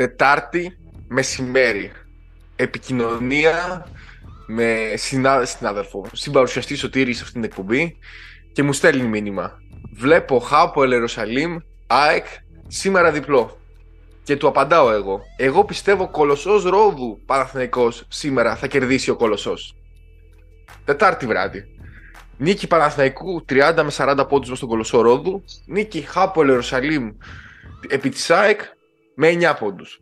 Τετάρτη μεσημέρι. Επικοινωνία με συνά... συνάδελφο, συμπαρουσιαστή Σωτήρη σε αυτήν την εκπομπή και μου στέλνει μήνυμα. Βλέπω Χάπο Ελεροσαλήμ, ΑΕΚ, σήμερα διπλό. Και του απαντάω εγώ. Εγώ πιστεύω Κολοσσός Ρόδου Παναθηναϊκός σήμερα θα κερδίσει ο Κολοσσός. Τετάρτη βράδυ. Νίκη Παναθηναϊκού 30 με 40 πόντους με στον Κολοσσό Ρόδου. Νίκη Χάπο Ελεροσαλήμ επί της ΑΕΚ με 9 πόντους.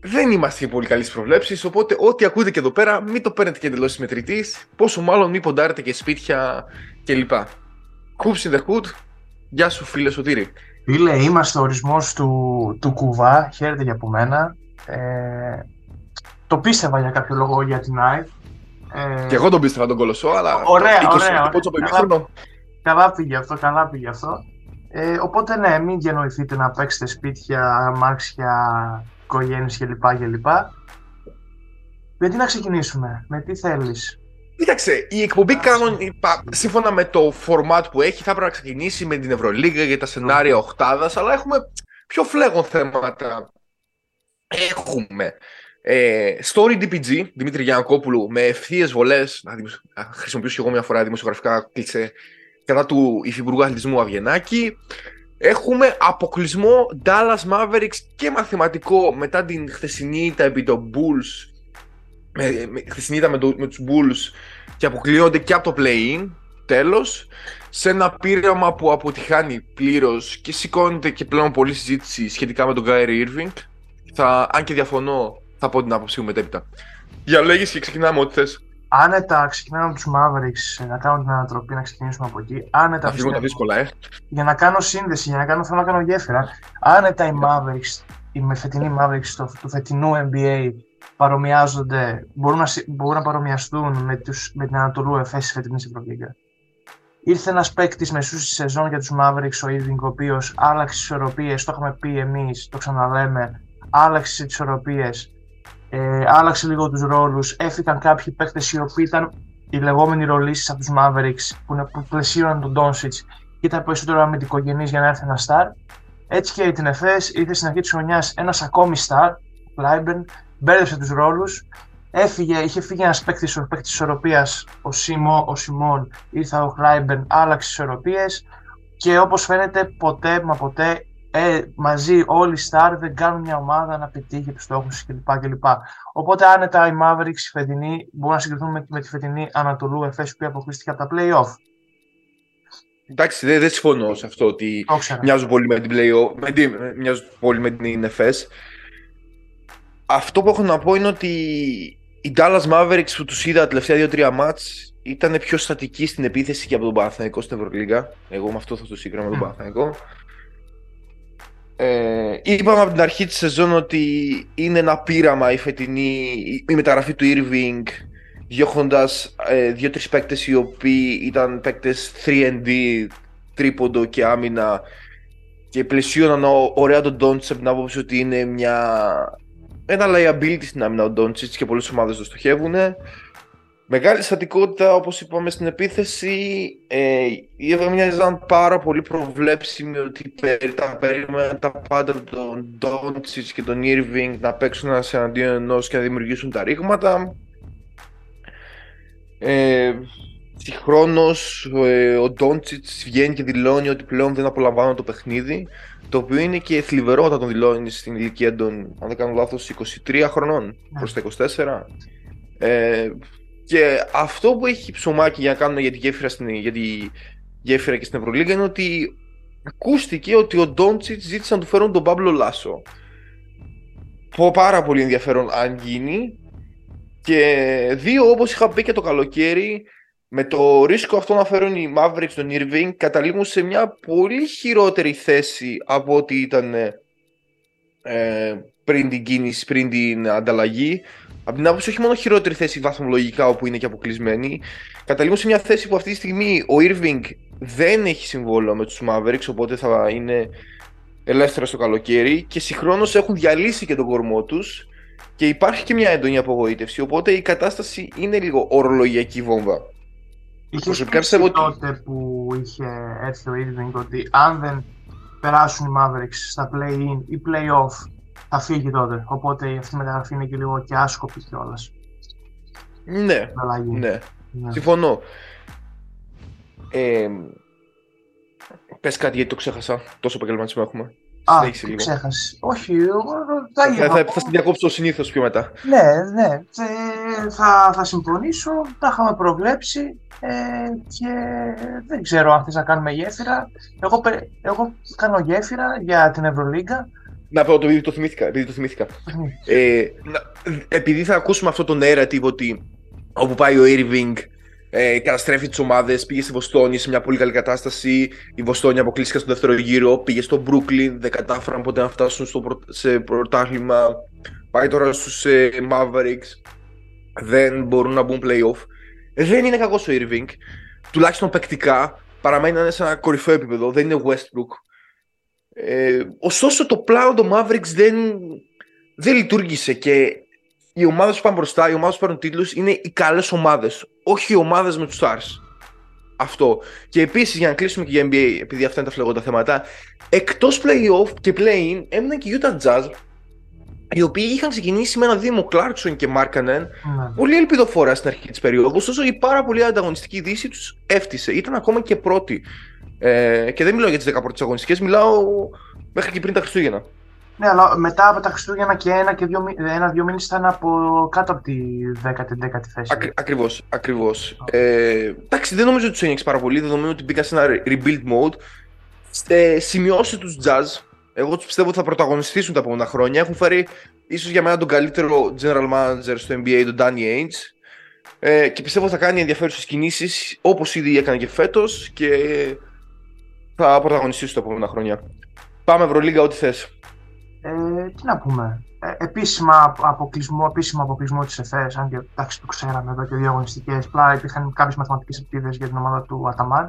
Δεν είμαστε και πολύ καλοί στι προβλέψεις, οπότε ό,τι ακούτε και εδώ πέρα μην το παίρνετε και εντελώς συμμετρητής, πόσο μάλλον μην ποντάρετε και σπίτια κλπ. Hoops in the hood, γεια σου φίλε Σωτήρη. Φίλε, είμαστε ο ορισμός του, του κουβά, χαίρετε για από μένα. Ε, το πίστευα για κάποιο λόγο για την ΑΕΚ. Ε, και εγώ τον πίστευα τον Κολοσσό, αλλά. Ωραία, το, ωραία. καλά, καλά πήγε αυτό, καλά πήγε αυτό. Ε, οπότε ναι, μην διανοηθείτε να παίξετε σπίτια, αμάξια, οικογένειες κλπ. κλπ. Με τι να ξεκινήσουμε, με τι θέλεις; Κοίταξε, η εκπομπή κάνουν, σύμφωνα με το format που έχει, θα πρέπει να ξεκινήσει με την Ευρωλίγα για τα σενάρια οχτάδας, αλλά έχουμε πιο φλέγον θέματα. Έχουμε ε, story DPG, Δημήτρη Γιανακόπουλου, με ευθείες βολές. Να χρησιμοποιήσω και εγώ μια φορά δημοσιογραφικά κλεισέ κατά του Υφυπουργού Αθλητισμού Αβγενάκη. Έχουμε αποκλεισμό Dallas Mavericks και μαθηματικό μετά την χθεσινή ήττα επί των Bulls. Με, με, χθεσινή ήττα με, το, με τους Bulls και αποκλείονται και από το play-in. Τέλος, σε ένα πείραμα που αποτυχάνει πλήρως και σηκώνεται και πλέον πολλή συζήτηση σχετικά με τον Kyrie Irving. Θα, αν και διαφωνώ, θα πω την άποψή μου μετέπειτα. Για λέγεις και ξεκινάμε ό,τι θες. Άνετα ξεκινάμε από τους Mavericks να κάνουν την ανατροπή, να ξεκινήσουμε από εκεί. Άνετα, να φύγουν τα δύσκολα, ε. Για να κάνω σύνδεση, για να κάνω, θέλω να κάνω γέφυρα. Άνετα οι Mavericks, οι με φετινοί Mavericks του, του φετινού NBA παρομοιάζονται, μπορούν να, μπορούν να παρομοιαστούν με, τους, με την Ανατολού Εφές της φετινής Ευρωλίγκα. Ήρθε ένας παίκτης μεσούς στη σεζόν για τους Mavericks, ο Irving, ο οποίος άλλαξε τις ισορροπίες. Το είχαμε πει εμείς, το ξαναλέμε. Άλλαξε τις ισορροπίες ε, άλλαξε λίγο τους ρόλους, έφυγαν κάποιοι παίκτες οι οποίοι ήταν οι λεγόμενοι ρολίστες από τους Mavericks που, είναι, που πλαισίωναν τον Doncic και ήταν περισσότερο αμυντικογενής για να έρθει ένα star. Έτσι και στην Εφές ήρθε στην αρχή της χρονιάς ένας ακόμη star, Κλάιμπερν, μπέρδεψε τους ρόλους, έφυγε, είχε φύγει ένας παίκτης, ο παίκτης της ισορροπίας, ο, Σίμο, ο Σιμόν, ήρθε ο Κλάιμπερν, άλλαξε τις ισορροπίες. Και όπως φαίνεται ποτέ μα ποτέ ε, μαζί όλοι οι Star δεν κάνουν μια ομάδα να πετύχει τους στόχους κλπ, κλπ. Οπότε άνετα οι Mavericks οι φετινοί μπορούν να συγκριθούν με, με τη φετινή Ανατολού Εφές που αποκλείστηκε από τα play-off. Εντάξει, δεν, δεν συμφωνώ σε αυτό ότι μοιάζουν πολύ με την play-off, με, μοιάζουν πολύ με την Εφές. Αυτό που έχω να πω είναι ότι οι Dallas Mavericks που τους είδα τα τελευταία 2-3 μάτς ήταν πιο στατικοί στην επίθεση και από τον Παναθηναϊκό στην Ευρωλίγα. Εγώ με αυτό θα το σύγκρινα με τον Παναθηναϊκό. Ε, είπαμε από την αρχή της σεζόν ότι είναι ένα πείραμα η φετινή η μεταγραφή του Irving διώχνοντας ε, δύο-τρεις παίκτες οι οποίοι ήταν παίκτες 3D τρίποντο και άμυνα και πλαισίωναν ωραία τον Doncic από την άποψη ότι είναι μια ένα liability στην άμυνα ο Doncic και πολλές ομάδες το στοχεύουν Μεγάλη στατικότητα, όπως είπαμε στην επίθεση. Ε, η μοιάζαν πάρα πολύ προβλέψιμη ότι τα περίμεναν τα πάντα τον Ντόντσιτς και τον Irving να παίξουν ένα εναντίον ενός και να δημιουργήσουν τα ρήγματα. Ε, Συγχρόνως ε, ο Ντόντσιτς βγαίνει και δηλώνει ότι πλέον δεν απολαμβάνω το παιχνίδι. Το οποίο είναι και θλιβερό όταν τον δηλώνεις στην ηλικία των, αν δεν κάνω λάθος, 23 χρονών προς τα 24. Ε, και αυτό που έχει ψωμάκι για να κάνουμε για τη γέφυρα, στην, για τη γέφυρα και στην Ευρωλίγα είναι ότι ακούστηκε ότι ο Ντόντσιτς ζήτησε να του φέρουν τον Παύλο Λάσο. Πάρα πολύ ενδιαφέρον αν γίνει. Και δύο, όπως είχα πει και το καλοκαίρι, με το ρίσκο αυτό να φέρουν οι Mavericks τον Irving, καταλήγουν σε μια πολύ χειρότερη θέση από ό,τι ήταν ε, πριν την κίνηση, πριν την ανταλλαγή. Από την άποψη όχι μόνο χειρότερη θέση βαθμολογικά όπου είναι και αποκλεισμένη, καταλήγουν σε μια θέση που αυτή τη στιγμή ο Irving δεν έχει συμβόλαιο με τους Mavericks, οπότε θα είναι ελεύθερο στο καλοκαίρι και συγχρόνως έχουν διαλύσει και τον κορμό τους και υπάρχει και μια έντονη απογοήτευση, οπότε η κατάσταση είναι λίγο ορολογιακή βόμβα. Είχε πει τότε που είχε έρθει ο Irving ότι αν δεν περάσουν οι Mavericks στα play-in ή play-off θα φύγει τότε. Οπότε αυτή η μεταγραφή είναι και λίγο και άσκοπη κιόλας. Ναι, ναι, ναι. Συμφωνώ. Ε, πες κάτι γιατί το ξέχασα. Τόσο επαγγελματισμό έχουμε. Α, το ξέχασες. Όχι, εγώ θα, θα, θα, θα, στην διακόψω συνήθως πιο μετά. Ναι, ναι. Ε, θα, θα συμφωνήσω. Τα είχαμε προβλέψει ε, και δεν ξέρω αν θες να κάνουμε γέφυρα. Εγώ, εγώ κάνω γέφυρα για την Ευρωλίγκα να πω το, επειδή το θυμήθηκα. Επειδή, το θυμήθηκα. ε, επειδή θα ακούσουμε αυτό το narrative ότι όπου πάει ο Irving ε, καταστρέφει τις ομάδες, πήγε στη Βοστόνη σε μια πολύ καλή κατάσταση. Η Βοστόνη αποκλείστηκε στο δεύτερο γύρο, πήγε στο Brooklyn, δεν κατάφεραν ποτέ να φτάσουν στο σε πρωτάθλημα. Πάει τώρα στους ε, Mavericks, δεν μπορούν να μπουν playoff. Δεν είναι κακός ο Irving, τουλάχιστον παικτικά. Παραμένει να είναι σε ένα κορυφαίο επίπεδο, δεν είναι Westbrook. Ε, ωστόσο το πλάνο των Mavericks δεν, δεν λειτουργήσε και οι ομάδες που πάνε μπροστά, οι ομάδες που παίρνουν τίτλους είναι οι καλές ομάδες, όχι οι ομάδες με τους stars. Αυτό. Και επίσης, για να κλείσουμε και για NBA, επειδή αυτά είναι τα φλεγόντα θέματα, εκτός playoff και play-in έμειναν και οι Utah Jazz, οι οποίοι είχαν ξεκινήσει με ένα Δήμο Κλάρκσον και Μάρκανεν, ναι. πολύ ελπιδοφόρα στην αρχή της περίοδου. Ωστόσο, η πάρα πολύ ανταγωνιστική δύση τους έφτιασε. Ήταν ακόμα και πρώτη ε, και δεν μιλάω για τις 10 πρώτε αγωνιστικές, μιλάω μέχρι και πριν τα Χριστούγεννα. Ναι, αλλά μετά από τα Χριστούγεννα και ένα και δύο, ένα-δύο μήνες ήταν από κάτω από τη 10η-10η θέση. Ακρι, Ακριβώς. Ακριβώς. Ε, εντάξει, δεν νομίζω ότι τους ένιωξε πάρα πολύ, δεδομένου ότι μπήκα σε ένα rebuild mode. Ε, σημειώσει τους jazz. Εγώ τους πιστεύω ότι θα πρωταγωνιστήσουν τα επόμενα χρόνια. Έχουν φέρει ίσως για μένα τον καλύτερο general manager στο NBA, τον Danny Ainge. Ε, και πιστεύω ότι θα κάνει ενδιαφέρουσες κινήσεις όπως ήδη έκανε και φέτος. Και θα πρωταγωνιστήσει τα επόμενα χρόνια. Πάμε Ευρωλίγα, ό,τι θες. Ε, τι να πούμε. Ε, επίσημα αποκλεισμό, επίσημα αποκλεισμό της ΕΦΕΣ, αν και εντάξει το ξέραμε εδώ και δύο αγωνιστικές. Πλά υπήρχαν κάποιες μαθηματικές επίδε για την ομάδα του Αταμάρ,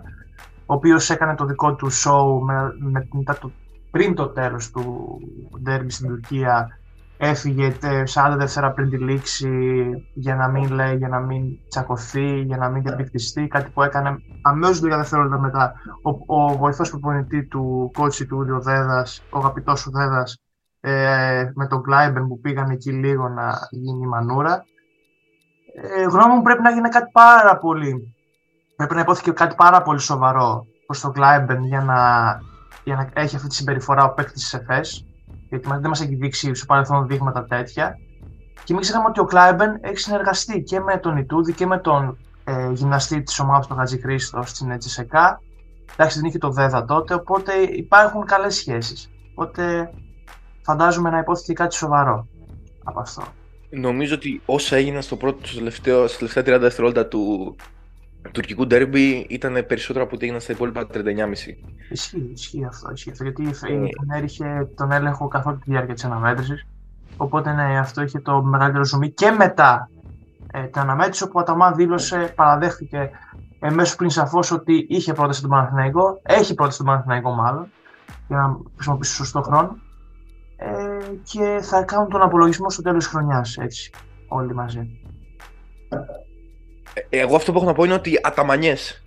ο οποίος έκανε το δικό του show με, με, μετά το, πριν το τέλος του ντέρμπι στην Τουρκία έφυγε 40 δεύτερα πριν τη λήξη για να μην λέει, για να μην τσακωθεί, για να μην διαπληκτιστεί, κάτι που έκανε αμέσως λίγα δευτερόλεπτα μετά ο, ο βοηθός προπονητή του κότσι του ο Δέδας, ο αγαπητός ο Δέδας, ε, με τον Κλάιμπεν που πήγαν εκεί λίγο να γίνει η μανούρα. Ε, γνώμη μου πρέπει να γίνει κάτι πάρα πολύ, πρέπει να ειπώθηκε κάτι πάρα πολύ σοβαρό προς τον Κλάιμπερν για να, για να έχει αυτή τη συμπεριφορά ο παίκτης της Εφές γιατί δεν μας έχει δείξει στο παρελθόν δείγματα τέτοια. Και μην ξεχνάμε ότι ο Κλάιμπερν έχει συνεργαστεί και με τον Ιτούδη και με τον ε, γυμναστή της ομάδας τον Χατζηχρήστο στην ΤΣΣΚΑ. Εντάξει, δεν είχε το ΔΕΔΑ τότε, οπότε υπάρχουν καλές σχέσεις. Οπότε φαντάζομαι να ειπώθηκε κάτι σοβαρό από αυτό. Νομίζω ότι όσα έγιναν στο πρώτο, στο τελευταίο, στα τελευταία 30 δευτερόλεπτα του, τουρκικού ντέρμπι ήταν περισσότερο από ό,τι έγιναν στα υπόλοιπα 39,5. Ισχύει, ισχύει αυτό. Ισχύει αυτό γιατί ε... τον έριχε τον έλεγχο καθ' όλη τη διάρκεια της αναμέτρησης. Οπότε ναι, αυτό είχε το μεγαλύτερο ζουμί και μετά ε, την αναμέτρηση όπου ο Αταμάν δήλωσε, παραδέχθηκε εμέσως πριν σαφώς ότι είχε πρόταση τον Παναθηναϊκό, έχει πρόταση τον Παναθηναϊκό μάλλον, για να χρησιμοποιήσει σωστό χρόνο. Ε, και θα κάνουν τον απολογισμό στο τέλος της χρονιάς, έτσι, όλοι μαζί. Εγώ αυτό που έχω να πω είναι ότι αταμανιές.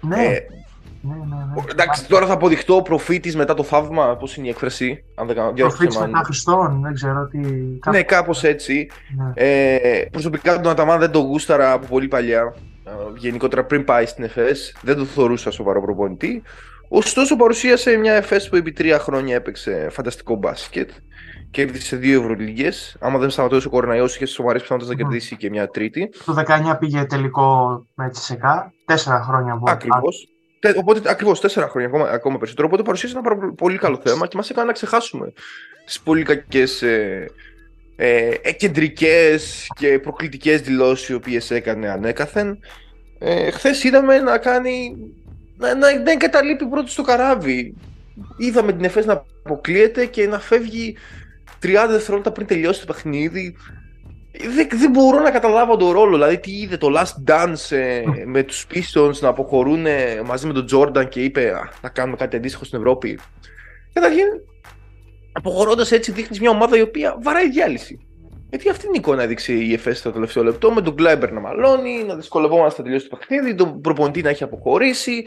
Ναι. Ε, ναι, ναι, ναι. Εντάξει, τώρα θα αποδειχτώ προφήτης μετά το θαύμα, πώς είναι η έκφραση. Αν δεν κάνω Προφήτης μετά Χριστόν, δεν ξέρω τι. Ναι, κάπως έτσι. Ναι. Ε, προσωπικά τον Αταμάν δεν τον γούσταρα από πολύ παλιά. Ε, γενικότερα πριν πάει στην ΕΦΕΣ, δεν τον θεωρούσα σοβαρό προπονητή. Ωστόσο, παρουσίασε μια ΕΦΕΣ που επί τρία χρόνια έπαιξε φανταστικό μπάσκετ κέρδισε δύο Ευρωλίγες. Άμα δεν σταματούσε ο κορονοϊό, είχε σοβαρές πιθανότητες να κερδίσει και μια τρίτη. Το 19 πήγε τελικό με Τσεσεκά. Τέσσερα χρόνια από Ακριβώς. Οπότε ακριβώς τέσσερα χρόνια ακόμα, ακόμα περισσότερο. Οπότε παρουσίασε ένα πολύ καλό θέμα και μας έκανε να ξεχάσουμε τις πολύ κακές ε, ε, κεντρικές και προκλητικές δηλώσεις οι οποίες έκανε ανέκαθεν. Ε, Χθες είδαμε να κάνει. να, να, να εγκαταλείπει πρώτος στο καράβι. Είδαμε την ΕΦΕΣ να αποκλείεται και να φεύγει 30 δευτερόλεπτα πριν τελειώσει το παιχνίδι. Δεν, δεν μπορώ να καταλάβω τον ρόλο. Δηλαδή, τι είδε το Last Dance ε, με τους Pistons να αποχωρούν ε, μαζί με τον Jordan και είπε να κάνουμε κάτι αντίστοιχο στην Ευρώπη. Καταρχήν, αποχωρώντας έτσι, δείχνεις μια ομάδα η οποία βαράει διάλυση. Γιατί αυτή είναι η εικόνα έδειξε η ΕΦΕΣ στο τελευταίο λεπτό, με τον Κλάιμπερ να μαλώνει, να δυσκολευόμαστε να τελειώσει το παιχνίδι, τον προπονητή να έχει αποχωρήσει,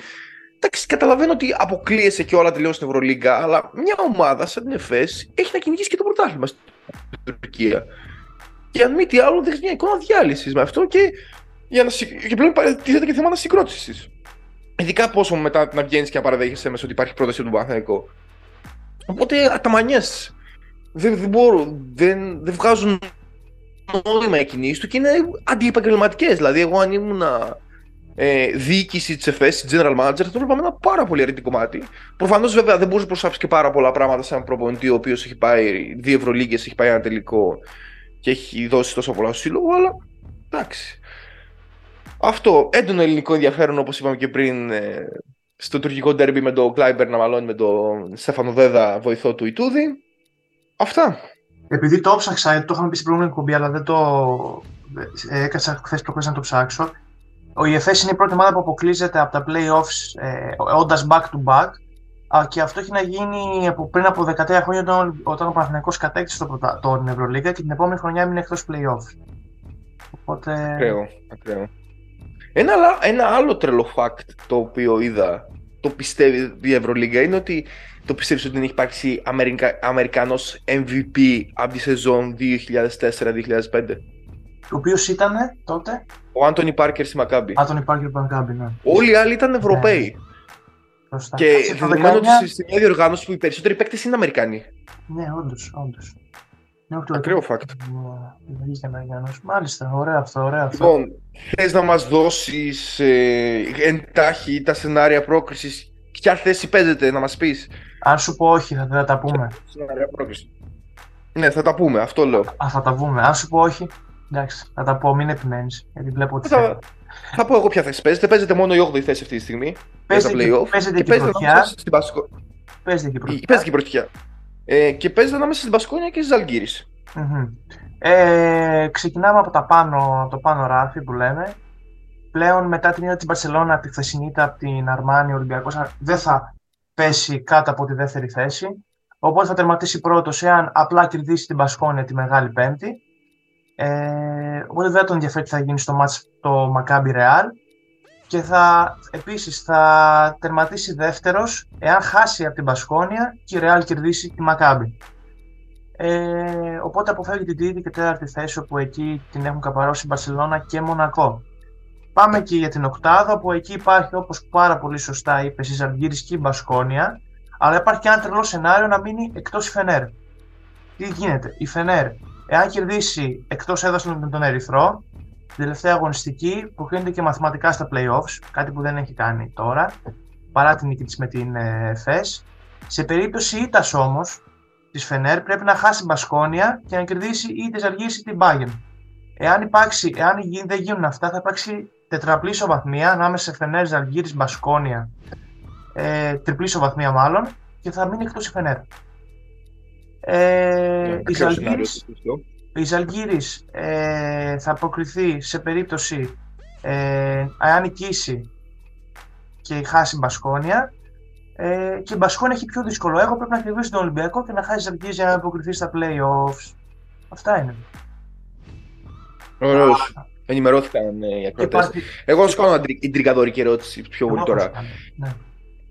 εντάξει, καταλαβαίνω ότι αποκλείεσαι και όλα τελειώσει στην Ευρωλίγκα, αλλά μια ομάδα σαν την ΕΦΕΣ έχει να κυνηγήσει και το πρωτάθλημα στην Τουρκία. Και αν μη τι άλλο, δείχνεις μια εικόνα διάλυσης με αυτό και, για να, και πλέον τίθεται και θέμα συγκρότησης. Ειδικά πόσο μετά να βγαίνει και να παραδέχεσαι μέσα ότι υπάρχει πρόταση του Παναθηναϊκού. Οπότε τα μανιέ δεν, δεν μπορούν, δεν, δεν βγάζουν νόημα οι κινήσεις του και είναι αντιεπαγγελματικές. Δηλαδή, εγώ αν ήμουν ε, διοίκηση της ΕΦΕΣ, general manager, θα το βλέπαμε ένα πάρα πολύ αρνητικό κομμάτι. Προφανώς βέβαια δεν μπορούσε να προσάψει και πάρα πολλά πράγματα σε έναν προπονητή ο οποίος έχει πάει δύο Ευρωλίγκες, έχει πάει ένα τελικό και έχει δώσει τόσο πολλά στο σύλλογο, αλλά εντάξει. Αυτό, έντονο ελληνικό ενδιαφέρον όπως είπαμε και πριν ε, στο τουρκικό ντέρμπι με τον Κλάιμπερ να μαλώνει με τον Στέφανο Δέδα βοηθό του Ιτούδη. Αυτά. Επειδή το ψάξα, το είχαμε πει στην προηγούμενη κουμπί, αλλά δεν το. Ε, έκατσα χθες προχθές να το ψάξω. Ο EFS είναι η πρώτη ομάδα που αποκλείζεται από τα playoffs ε, όντας back to back. Α, και αυτό έχει να γίνει από πριν από 13 χρόνια όταν, όταν ο Παναθηναϊκός κατέκτησε το, το, Ευρωλίγα και την επόμενη χρονιά έμεινε εκτός playoffs. Οπότε... Ακραίο, ακραίο. Ένα, ένα άλλο τρελό fact το οποίο είδα, το πιστεύει η Ευρωλίγα, είναι ότι το πιστεύεις ότι δεν έχει υπάρξει Αμερικα... Αμερικανός MVP από τη σεζόν 2004-2005. Ο οποίος ήταν τότε; Ο Άντωνι Πάρκερ στη Μακάμπη. Άντωνι Πάρκερ στη Μακάμπη, ναι. Όλοι οι άλλοι ήταν Ευρωπαίοι. Ναι. Και δεδομένου ότι στην ίδια διοργάνωση που οι περισσότεροι παίκτες είναι Αμερικανοί. Ναι, όντως, όντως. Ακραίο fact. Μάλιστα, ωραίο αυτό, ωραίο αυτό. Λοιπόν, θες να μας δώσεις ε, εντάχει τα σενάρια πρόκρισης, ποια θέση παίζεται, να μας πεις; Αν σου πω όχι, θα, θα τα πούμε. Σενάρια πρόκρισης; Ναι, θα τα πούμε, αυτό λέω. Α, θα τα πούμε. Αν σου πω όχι, εντάξει, θα τα πω, μην επιμένεις. Γιατί βλέπω ότι. Θα, θα πω εγώ ποια θέση παίζετε. Παίζετε μόνο η 8η θέση αυτή τη στιγμή. Παίζετε και, παίζετε και, και παίζετε στην Πασκο... Παίζετε και πρωτιά. Παίζετε και πρωτιά. Ε, και παίζετε ανάμεσα στην Πασκόνια και στη Ζαλγκύρη. Mm-hmm. Ε, ξεκινάμε από τα πάνω, το πάνω ράφι που λέμε. Πλέον μετά την είδα της Μπαρσελόνα, τη χθεσινή από την Αρμάνη, ο Ολυμπιακός δεν θα πέσει κάτω από τη δεύτερη θέση. Οπότε θα τερματίσει πρώτος εάν απλά κερδίσει την Πασκόνια τη Μεγάλη Πέμπτη. Ε, οπότε δεν τον ενδιαφέρει τι θα γίνει στο μάτς το Μακάμπι Ρεάλ. Και θα, επίσης θα τερματίσει δεύτερος εάν χάσει από την Πασκόνια και η Ρεάλ κερδίσει τη Μακάμπι. Ε, οπότε αποφεύγει την τρίτη και τέταρτη θέση όπου εκεί την έχουν καπαρώσει Μπαρσελόνα και Μονακό. Πάμε και για την οκτάδα που εκεί υπάρχει όπως πάρα πολύ σωστά είπε η Ζαλγκύρης και η Μπασκόνια αλλά υπάρχει και ένα τρελό σενάριο να μείνει εκτός η Φενέρ. Τι γίνεται, η Φενέρ εάν κερδίσει εκτός έδωσαν με τον Ερυθρό την τελευταία αγωνιστική που κρίνεται και μαθηματικά στα playoffs, κάτι που δεν έχει κάνει τώρα παρά την νίκη της με την ε, ΦΕΣ. Σε περίπτωση ήττας όμως, της Φενέρ πρέπει να χάσει Μπασκόνια και να κερδίσει ή τη Ζαργίση ή την Bayern. Εάν, υπάρξει, εάν δεν γίνουν αυτά, θα υπάρξει τετραπλή ισοβαθμία ανάμεσα σε Φενέρ, Ζαλγίρι, Μπασκόνια. Ε, τριπλή ισοβαθμία μάλλον και θα μείνει εκτός η Φενέρ. Ε, η Ζαλγίρις, ε, θα αποκριθεί σε περίπτωση ε, αν νικήσει και χάσει Μπασκόνια ε, και η Μπασκόν έχει πιο δύσκολο έργο. Πρέπει να κερδίσει τον Ολυμπιακό και να χάσει ελπίδε για να αποκριθεί στα playoffs. Αυτά είναι. Ωραίος. Ενημερώθηκαν ε, οι ακροτές. Εγώ θα κάνω μια τριγκαδόρικη ερώτηση πιο πολύ τώρα. Ναι.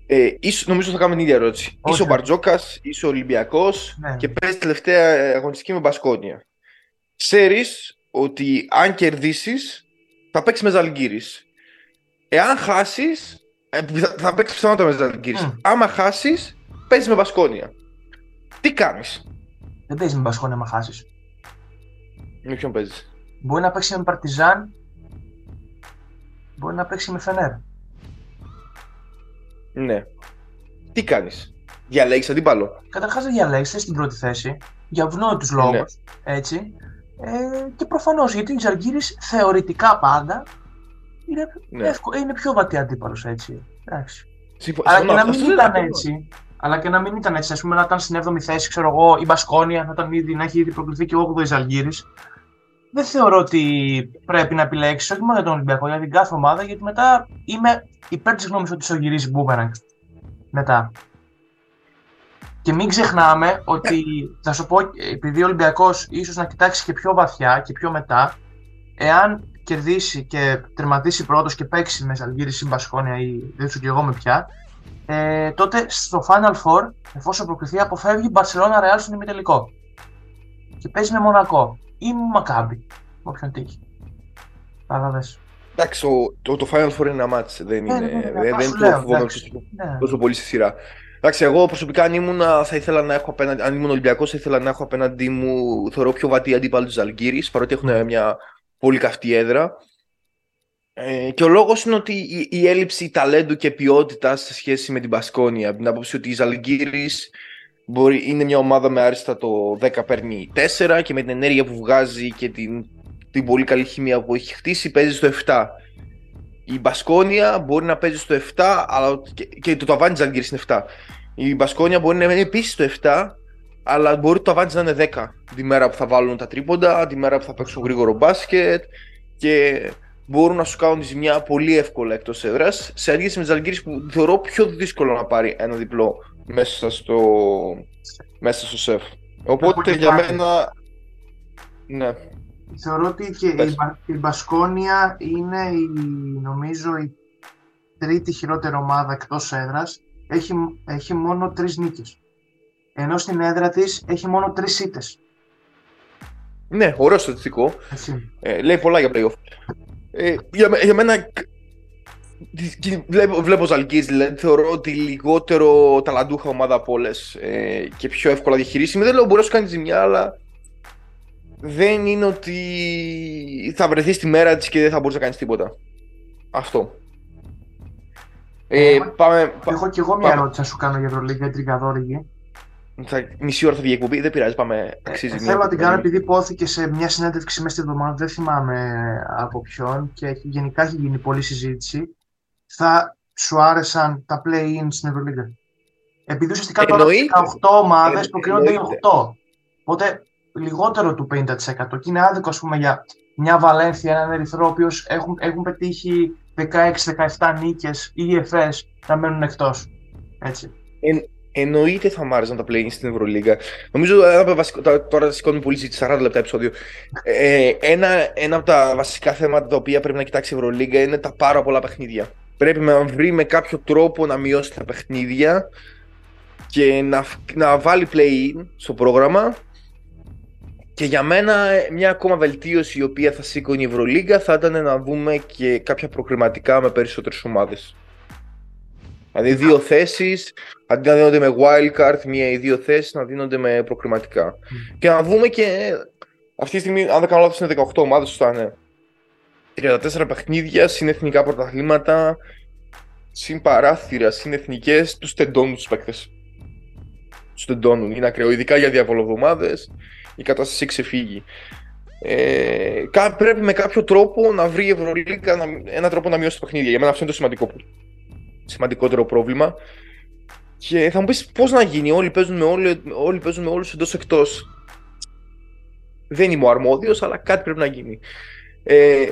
Ε, ίσως, νομίζω θα κάνουμε την ίδια ερώτηση. Okay. Είσαι ο Μπαρτζόκας, είσαι ο Ολυμπιακός ναι. και παίζεις τελευταία αγωνιστική με Μπασκόνια. Ξέρεις ότι αν κερδίσεις, θα παίξεις με Ζαλγκύρης. Εάν χάσεις, ε, θα, θα παίξεις πιθανότατα με Ζαλγκύρης. Mm. Άμα χάσεις, παίζεις με Βασκόνια. Τι κάνεις; Δεν παίζεις με Βασκόνια άμα χάσεις. Με ποιον παίζεις; Μπορεί να παίξει με Παρτιζάν. Μπορεί να παίξει με Φενέρ. Ναι. Τι κάνεις; Διαλέγεις αντίπαλο; Καταρχάς δεν διαλέγει, στην πρώτη θέση. Για ευνόητου λόγους. Ναι. Έτσι. Ε, και προφανώς γιατί ο Ζαλγκύρη θεωρητικά πάντα είναι, ναι. εύκολο, είναι πιο βατή αντίπαλος έτσι. Εντάξει. αλλά και να μην ήταν έτσι. Αλλά και να μην ήταν έτσι. Α πούμε, να ήταν στην 7η θέση, ξέρω εγώ, η Μπασκόνια, να, ήταν ήδη, να έχει ήδη προκληθεί και ο 8ο Ζαλγίρη. Δεν θεωρώ ότι πρέπει να επιλέξεις, όχι μόνο για τον Ολυμπιακό, για την κάθε ομάδα, γιατί μετά είμαι υπέρ της γνώμης ότι σου γυρίζει μπούμεραγκ. Μετά. Και μην ξεχνάμε ότι, θα σου πω, επειδή ο Ολυμπιακός ίσως να κοιτάξει και πιο βαθιά και πιο μετά, εάν κερδίσει και τερματίσει πρώτος και παίξει με Ζαλγκύρη ή Μπασκόνια ή δεν ξέρω και εγώ με ποια, ε, τότε στο Final Four, εφόσον προκριθεί, αποφεύγει Μπαρσελόνα Ρεάλ στον ημιτελικό. Και παίζει με Μονακό ή Μακάμπι, όποιον τύχει. Κατάλαβες. Εντάξει, το, το, Final Four είναι ένα μάτς, δεν Ναι, είναι, ναι, ναι, δεν, δεν σου είναι λέω, το φόβο εντάξει. Ναι. τόσο πολύ στη σειρά. Εντάξει, εγώ προσωπικά αν ήμουν, θα ήθελα να έχω απέναντι, αν ήμουν Ολυμπιακός, θα ήθελα να έχω απέναντί μου, θεωρώ πιο βατή αντίπαλο τους Ζαλγκύρης, παρότι έχουν μια πολύ καυτή έδρα. Ε, και ο λόγος είναι ότι η, η έλλειψη ταλέντου και ποιότητας σε σχέση με την Πασκόνια, από την άποψη ότι η Ζαλγκύρης μπορεί, είναι μια ομάδα με άριστα το 10 παίρνει 4 και με την ενέργεια που βγάζει και την, την πολύ καλή χημεία που έχει χτίσει παίζει στο 7. Η Μπασκόνια μπορεί να παίζει στο 7, αλλά και, και το ταβάνι της Ζαλγκύρης είναι 7. Η Μπασκόνια μπορεί να είναι επίσης στο 7, αλλά μπορεί το ταβάνι της να είναι 10. Τη μέρα που θα βάλουν τα τρίποντα, τη μέρα που θα παίξουν γρήγορο μπάσκετ και μπορούν να σου κάνουν τη ζημιά πολύ εύκολα εκτός έδρας σε αντίθεση με τις Ζαλγκύρης που θεωρώ πιο δύσκολο να πάρει ένα διπλό μέσα στο, μέσα στο σεφ. Οπότε και για κάτι. μένα. Ναι. Θεωρώ ότι και η, Πες. Μπα- η Μπασκόνια είναι η, νομίζω η τρίτη χειρότερη ομάδα εκτός έδρας. Έχει, έχει μόνο τρεις νίκες. Ενώ στην έδρα της έχει μόνο τρεις ήττες. ναι, ωραίο στατιστικό. Έτσι. Ε, λέει πολλά για playoff. Ε, για, με- για μένα. Κ- και Βλέπω, βλέπω Ζαλγκής, δηλαδή θεωρώ ότι λιγότερο ταλαντούχα ομάδα από όλες ε, και πιο εύκολα διαχειρίσιμη. Δεν λέω μπορεί να σου κάνει ζημιά, αλλά δεν είναι ότι θα βρεθείς στη μέρα της και δεν θα μπορείς να κάνεις τίποτα. Αυτό. Ε, Ε, πάμε, πα- Έχω και εγώ μια πάμε. ερώτηση να σου κάνω για Ευρωλίγκα, τριγκαδόρικη. θα, μισή ώρα θα βγει η εκπομπή, δεν πειράζει, πάμε. Αξίζει Ε, μια θέλω να την κάνω εκπομπή. επειδή υπόθηκε σε μια συνέντευξη μέσα στη εβδομάδα, δεν θυμάμαι από ποιον και έχει- γενικά έχει γίνει πολλή συζήτηση. Θα σου άρεσαν τα play-in στην Ευρωλίγκα. Επειδή ουσιαστικά τώρα Εννοείται. 18 ομάδες Εν- προκρίνονται οι εννοείται. 8. Οπότε λιγότερο του 50%. Και είναι άδικο, ας πούμε, για μια Βαλένθια, έναν Ερυθρό, ο οποίος έχουν, έχουν πετύχει 16-17 νίκες ή οι ΕΦΕΣ να μένουν εκτός. Έτσι. Εννοείται θα μ' άρεσαν τα play στην Ευρωλίγκα. Νομίζω ένα από τα βασικά, τώρα- τώρα σηκώνει πολύ συζήτηση, 40 λεπτά επεισόδιο. Ε, ένα, ένα από τα βασικά θέματα τα οποία πρέπει να κοιτάξει η Ευρωλίγκα είναι τα πάρα πολλά παιχνίδια. Πρέπει να βρει με κάποιο τρόπο να μειώσει τα παιχνίδια και να, φ- να βάλει play-in στο πρόγραμμα. Και για μένα ε, μια ακόμα βελτίωση η οποία θα σήκωνε η Ευρωλίγκα θα ήταν να δούμε και κάποια προκριματικά με περισσότερες ομάδες. Δηλαδή δύο θέσεις, αντί να δίνονται με wildcard, μία ή δύο θέσεις να δίνονται με προκριματικά. Και να δούμε και αυτή τη στιγμή, αν δεν κάνω λάθος, είναι 18 ομάδες, σωστά, ναι. 34 παιχνίδια, συνεθνικά πρωταθλήματα, συν παράθυρα, συν εθνικές, τους τεντώνουν τους παίκτες. Τους τεντώνουν, είναι ακραίο, ειδικά για διαβολοβδομάδες, η κατάσταση έχει ξεφύγει. Ε, κα- πρέπει με κάποιο τρόπο να βρει η Ευρωλίγκα να, ένα τρόπο να μειώσει τα παιχνίδια. Για μένα αυτό είναι το σημαντικό, σημαντικότερο πρόβλημα. Και θα μου πεις πώς να γίνει, όλοι παίζουν με, όλοι, όλοι παίζουν με όλους εντός εκτός. Δεν είμαι ο αρμόδιος, αλλά κάτι πρέπει να γίνει. Ε,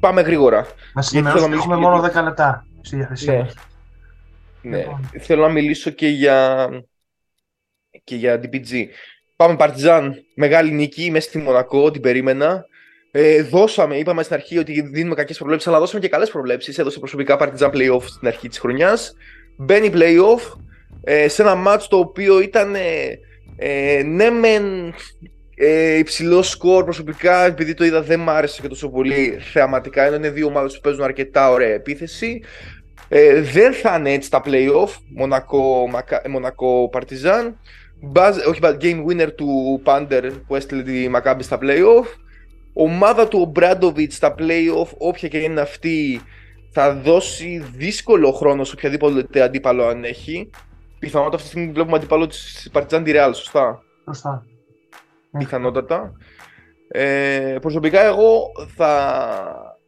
πάμε γρήγορα. Να θέλω να σημειώσουμε μιλήσω έχουμε για μόνο το- 10 λεπτά στη διάθεσή Ναι. μας. Ναι. Λοιπόν. Θέλω να μιλήσω και για, και για DPG. Πάμε Παρτιζάν, μεγάλη νίκη μέσα στη Μονακό, την περίμενα. Ε, δώσαμε, είπαμε στην αρχή ότι δίνουμε κακές προβλέψεις, αλλά δώσαμε και καλές προβλέψεις. Έδωσε προσωπικά Παρτιζάν playoff στην αρχή της χρονιάς. Μπαίνει playoff ε, σε ένα μάτς το οποίο ήταν ε, ε, ναι μεν ε, υψηλό σκορ προσωπικά, επειδή το είδα δεν μ' άρεσε και τόσο πολύ θεαματικά, ενώ είναι δύο ομάδες που παίζουν αρκετά ωραία επίθεση. Ε, δεν θα είναι έτσι τα playoff, Μονακό, Μακα- ε, Μονακό Παρτιζάν. Buzz- όχι, but game winner του Πάντερ που έστειλε τη Μακάμπη στα playoff. Ομάδα του Ομπράντοβιτ στα playoff, όποια και είναι αυτή, θα δώσει δύσκολο χρόνο σε οποιαδήποτε αντίπαλο αν έχει. Πιθανότατα αυτή τη στιγμή βλέπουμε αντίπαλο της Παρτιζάν τη Real, σωστά; Σωστά. Πιθανότατα. Ε, προσωπικά εγώ θα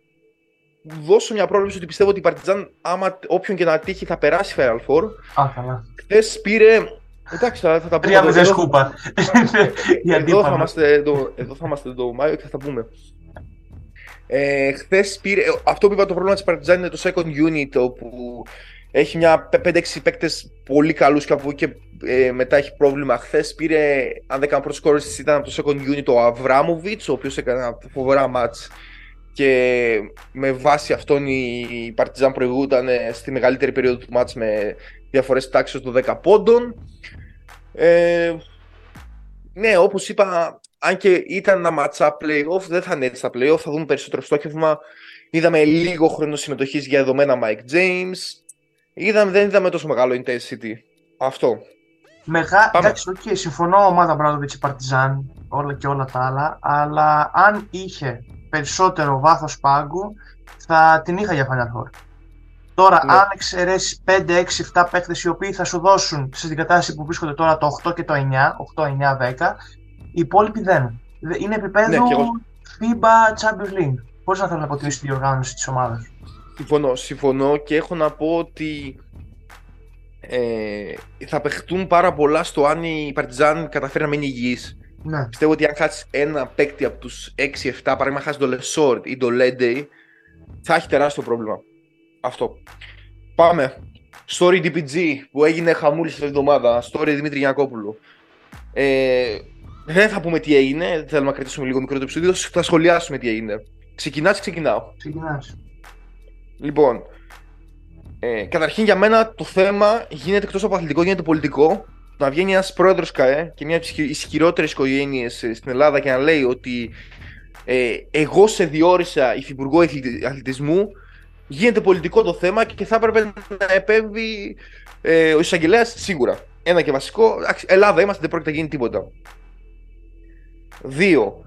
δώσω μια πρόβλεψη ότι πιστεύω ότι η Παρτιζάν, άμα όποιον και να τύχει, θα περάσει Final Four. Α, καλά. Χθες πήρε. Εντάξει, θα, θα τα πούμε. Τρία εδώ- μηδέν εδώ- σκούπα. Η εδώ θα, αντίπαλα. είμαστε, εδώ, εδώ θα είμαστε το Μάιο και θα τα πούμε. Ε, Χθες πήρε. ε, Αυτό που είπα το πρόβλημα της Παρτιζάν είναι το second unit, όπου έχει μια 5-6 παίκτες πολύ καλούς και από εκεί και ε, μετά έχει πρόβλημα. Χθες πήρε, αν δεν κάνω πρώτος σκόρ, ήταν από το second unit ο Αβράμοβιτς, ο οποίος έκανε ένα φοβερά match και με βάση αυτόν η Παρτιζάν προηγούταν στη μεγαλύτερη περίοδο του μάτς με διαφορές τάξης των 10 πόντων. Ε, ναι, όπως είπα, αν και ήταν ένα ματσά playoff, δεν θα είναι έτσι στα playoff, θα δούμε περισσότερο στόχευμα. Είδαμε λίγο χρόνο συμμετοχής για δεδομένα Mike James. Είδαμε, δεν είδαμε τόσο μεγάλο intensity. Αυτό. Μεγά... Εντάξει, okay, συμφωνώ ομάδα Μπράδοβιτς Παρτιζάν, όλα και όλα τα άλλα, αλλά αν είχε περισσότερο βάθος πάγκου, θα την είχα για Final Four. Τώρα, ναι. αν εξαιρέσεις 5, 6, 7 παίκτες οι οποίοι θα σου δώσουν στην κατάσταση που βρίσκονται τώρα το 8 και το 9, 8, 9, 10, οι υπόλοιποι δεν. Είναι επίπεδο ναι, εγώ... FIBA Champions League. Πώς να θέλω να αποτιμήσει τη διοργάνωση της ομάδας. Συμφωνώ, συμφωνώ και έχω να πω ότι ε, θα παιχτούν πάρα πολλά στο αν η Παρτιζάν καταφέρει να μείνει υγιής. Ναι. Πιστεύω ότι αν χάσει ένα παίκτη από τους 6-7, παράδειγμα χάσει το Λεσόρτ ή το Λέντεϊ, θα έχει τεράστιο πρόβλημα. Αυτό. Πάμε. Story DPG που έγινε χαμούλης αυτή την εβδομάδα. Story Δημήτρη Γιανακόπουλου. Ε, δεν θα πούμε τι έγινε, δεν θέλουμε να κρατήσουμε λίγο μικρό το επεισόδιο, θα σχολιάσουμε τι έγινε. Ξεκινάς ή ξεκινάω; Ξεκινάς. Λοιπόν, ε, καταρχήν για μένα το θέμα γίνεται εκτός από αθλητικό, γίνεται πολιτικό. Να βγαίνει ένας πρόεδρος ΚΑΕ και μια από τι ισχυρότερες οικογένειες στην Ελλάδα και να λέει ότι ε, εγώ σε διόρισα υφυπουργό αθλητισμού, γίνεται πολιτικό το θέμα και θα έπρεπε να επέμβει ε, ο εισαγγελέας σίγουρα. Ένα και βασικό. Ελλάδα είμαστε, δεν πρόκειται να γίνει τίποτα. Δύο.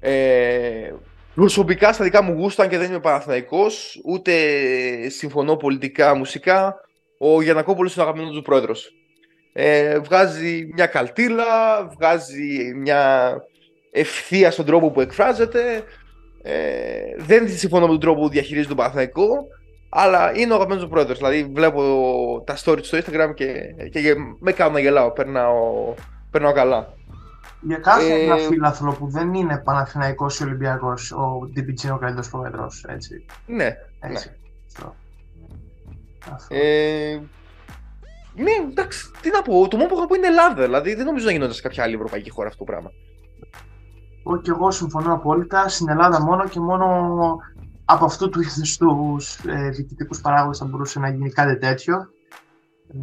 Ε, προσωπικά στα δικά μου γούστα, και δεν είμαι Παναθηναϊκός, ούτε συμφωνώ πολιτικά, μουσικά, ο Γιανακόπουλος είναι ο αγαπημένος του πρόεδρος. Ε, βγάζει μια καλτήλα, βγάζει μια ευθεία στον τρόπο που εκφράζεται. Ε, δεν συμφωνώ με τον τρόπο που διαχειρίζει τον Παναθηναϊκό, αλλά είναι ο αγαπημένος του πρόεδρος. Δηλαδή βλέπω τα stories στο Instagram και, και με κάνω να γελάω, περνάω, περνάω καλά. Για κάθε ε... ένα φίλαθλο που δεν είναι Παναθηναϊκός ή Ολυμπιακός, ο DPG είναι ο καλύτερος πρόεδρος, έτσι. Ναι, έτσι. ναι. Ε, ναι, εντάξει, τι να πω. Το μόνο που έχω πω είναι Ελλάδα. Δηλαδή δεν νομίζω να γινόταν σε κάποια άλλη ευρωπαϊκή χώρα αυτό το πράγμα. Όχι, και εγώ συμφωνώ απόλυτα. Στην Ελλάδα μόνο και μόνο από αυτού του είδου του ε, διοικητικούς παράγοντες θα μπορούσε να γίνει κάτι τέτοιο. Ε,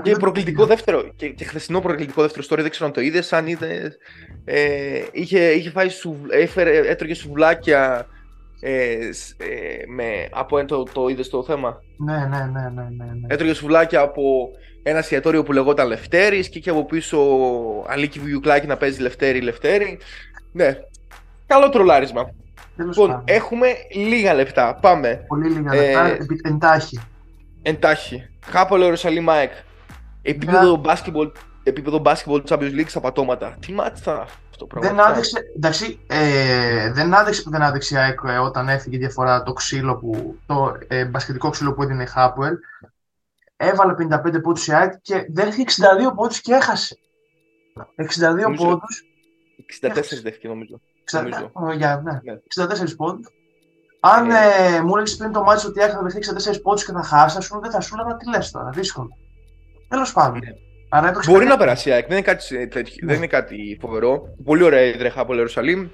και προκλητικό δεύτερο, και, και χθεσινό προκλητικό δεύτερο story, δεν ξέρω αν το είδες. Αν είδε, ε, είχε, είχε φάει σου, έφερε, έτρωγε σουβλάκια ε, ε, με, από το, το είδες το θέμα; Ναι, ναι, ναι, ναι, ναι, ναι. Έτρωγε σουβλάκια από ένα εστιατόριο που λεγόταν Λευτέρης και είχε από πίσω Αλίκη Βιουκλάκη να παίζει Λευτέρη, Λευτέρη. Ναι. Καλό τρολάρισμα. Λοιπόν, έχουμε λίγα λεπτά. Πάμε. Πολύ λίγα λεπτά. Ε, εντάχει. Εντάχει. Χάπολο Ιερουσαλήμ ΑΕΚ. Επίπεδο μπάσκετμπολ, επίπεδο μπάσκετμπολ Champions League στα πατώματα. Τι μάτς θα αυτό το Δεν άδειξε, εντάξει, ε, δεν άδειξε που δεν άδειξε η ΑΕΚ ε, όταν έφυγε η διαφορά το ξύλο που, το ε, μπασκετικό ξύλο που έδινε η Χάπουελ. Έβαλε 55 πόντους η ΑΕΚ και δεν είχε 62 πόντους και έχασε. 62 πόντους. 64 δέχτηκε νομίζω. 60, νομίζω. Για, ναι. ναι. 64 πόντους. Αν ε, ε, μου έλεγες πριν το μάτι ότι η ΑΕΚ θα δεχτεί 64 πόντους και θα χάσει, α πούμε, δεν θα σου έλεγα τι λες τώρα. Δύσκολο. Τέλος πάντων. Ναι. Μπορεί να περάσει η ΑΕΚ, δεν είναι κάτι, τέτοιο, δεν είναι κάτι φοβερό. Πολύ ωραία η Δρεχά από Ιερουσαλήμ.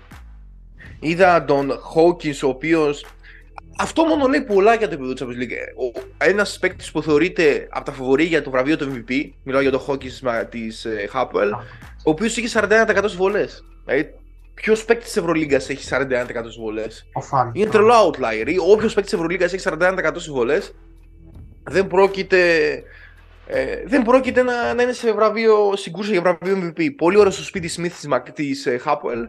Είδα τον Χόκκιν, ο οποίος. Αυτό μόνο λέει πολλά για το επίπεδο της Champions League. Ένας παίκτης που θεωρείται από τα φοβορή για το βραβείο του MVP, μιλάω για τον Χόκκιν της Χάπουελ, ο οποίος είχε 41% βολέ. Δηλαδή, ποιος παίκτης της Ευρωλίγκας έχει 41% βολέ. Είναι τρελό outlier. Όποιος παίκτης της Ευρωλίγκας έχει 41% βολέ, δεν πρόκειται ε, δεν πρόκειται να, να είναι σε βραβείο συγκρούσιο για βραβείο MVP. Πολύ ωραίο στο σπίτι Smith της, ε, Χάπουελ.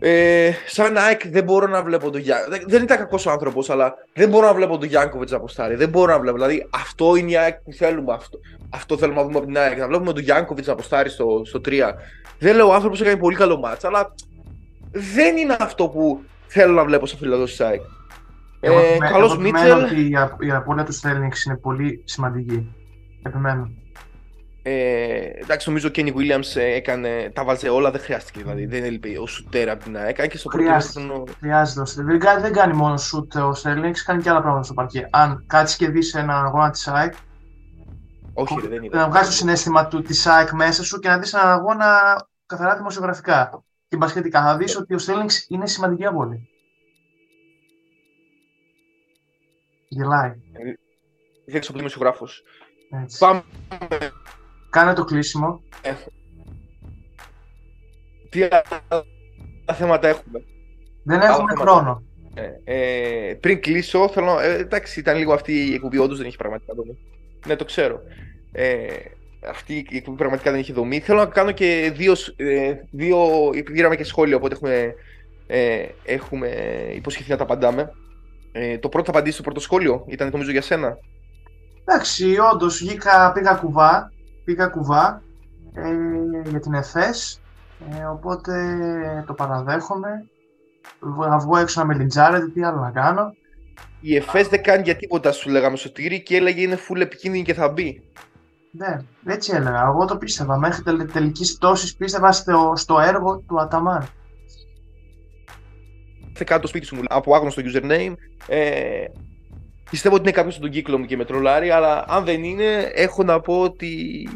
Ε, σαν ΑΕΚ δεν μπορώ να βλέπω τον Γιάνκοβιτ. Δεν ήταν κακός ο άνθρωπος, αλλά δεν μπορώ να βλέπω τον Γιάνκοβιτς να αποστάρει. Δεν μπορώ να βλέπω. Δηλαδή αυτό είναι η ΑΕΚ που θέλουμε. Αυτό, αυτό θέλουμε να δούμε από την ΑΕΚ. Να βλέπουμε τον Γιάνκοβιτς να αποστάρει στο, στο 3. Δεν λέω ο άνθρωπος έκανε πολύ καλό μάτς, αλλά δεν είναι αυτό που θέλω να βλέπω στο φιλοδό της ΑΕΚ. Ε, Καλώ Μίτσελ. Η απώλεια του Στέρνιξ είναι πολύ σημαντική. Επιμένω. Ε, εντάξει, νομίζω ο Κένι Williams ε, έκανε, τα βάλσε όλα, δεν χρειάστηκε δηλαδή. Δεν έλειπε ο Σουτέρα από την ΑΕΚ. και στο πρώτο χρόνο. Χρειάζεται. Δεν, δεν κάνει μόνο σουτ ο Στέρλινγκ, κάνει και άλλα πράγματα στο παρκέ. Αν κάτσεις και δεις έναν αγώνα της ΑΕΚ. Όχι, δεν είναι. Να βγάζει το συνέστημα του της ΑΕΚ μέσα σου και να δεις έναν αγώνα καθαρά δημοσιογραφικά. και μπασκετικά. Θα δεις ότι ο Στέλινγκς είναι σημαντική απόλυτη. Γελάει. Δεν ξέρω δημοσιογράφος. Έτσι. Πάμε. Κάνε το κλείσιμο. Τι άλλα θέματα έχουμε; Δεν Άλλα έχουμε θέματα. χρόνο. Ε, ε, πριν κλείσω, θέλω. Ε, εντάξει, ήταν λίγο αυτή η εκπομπή, όντως δεν έχει πραγματικά δομή. Ναι, το ξέρω. Ε, αυτή η εκπομπή πραγματικά δεν έχει δομή. Θέλω να κάνω και δύο. Ε, δύο πήραμε και σχόλια, οπότε έχουμε, ε, έχουμε υποσχεθεί να τα απαντάμε. Ε, το πρώτο θα απαντήσει στο πρώτο σχόλιο. Ήταν νομίζω για σένα. Εντάξει, όντως βγήκα, πήγα κουβά, πήγα κουβά ε, για την ΕΦΕΣ, ε, οπότε το παραδέχομαι. Θα βγω έξω να με λιτζάρετε, τι άλλο να κάνω. Η ΕΦΕΣ δεν κάνει για τίποτα, σου λέγαμε Σωτήρη και έλεγε είναι full επικίνδυνη και θα μπει. Ναι, έτσι έλεγα. Εγώ το πίστευα. Μέχρι τελ, τελικής πτώσης πίστευα στο, στο έργο του Αταμάν. Θε κάτω το σπίτι σου μου από άγνωστο username. Ε, πιστεύω ότι είναι κάποιος στον κύκλο μου και με τρολάρει, αλλά αν δεν είναι, έχω να πω ότι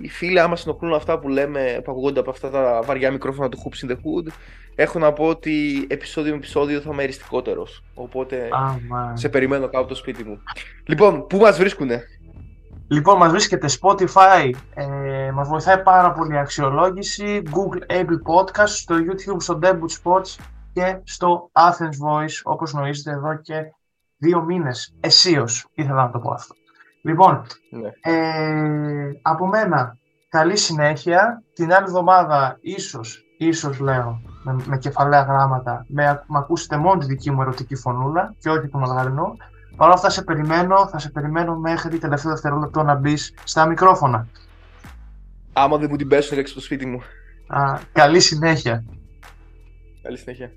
οι φίλοι, άμα συνοχλούν αυτά που λέμε, που ακούγονται από αυτά τα βαριά μικρόφωνα του Hoops in the Hood, έχω να πω ότι επεισόδιο με επεισόδιο θα είμαι εριστικότερο. Οπότε Άμα. σε περιμένω κάτω το σπίτι μου. Λοιπόν, πού μας βρίσκουνε; Λοιπόν, μας βρίσκεται Spotify, ε, μας βοηθάει πάρα πολύ η αξιολόγηση, Google Apple Podcast, στο YouTube, στο Debut Sports και στο Athens Voice, όπως γνωρίζετε εδώ και δύο μήνες. Εσίως, ήθελα να το πω αυτό. Λοιπόν, Ναι. ε, από μένα, καλή συνέχεια. Την άλλη εβδομάδα, ίσως, ίσως λέω, με, με κεφαλαία γράμματα, με, με ακούσετε μόνο τη δική μου ερωτική φωνούλα και όχι του Μαλγαρινού. Παρ' όλα αυτά σε περιμένω, θα σε περιμένω μέχρι τελευταίο δευτερόλεπτο να μπεις στα μικρόφωνα. Άμα δεν μου την πέσουν έξω από το σπίτι μου. Α, καλή συνέχεια. Καλή συνέχεια.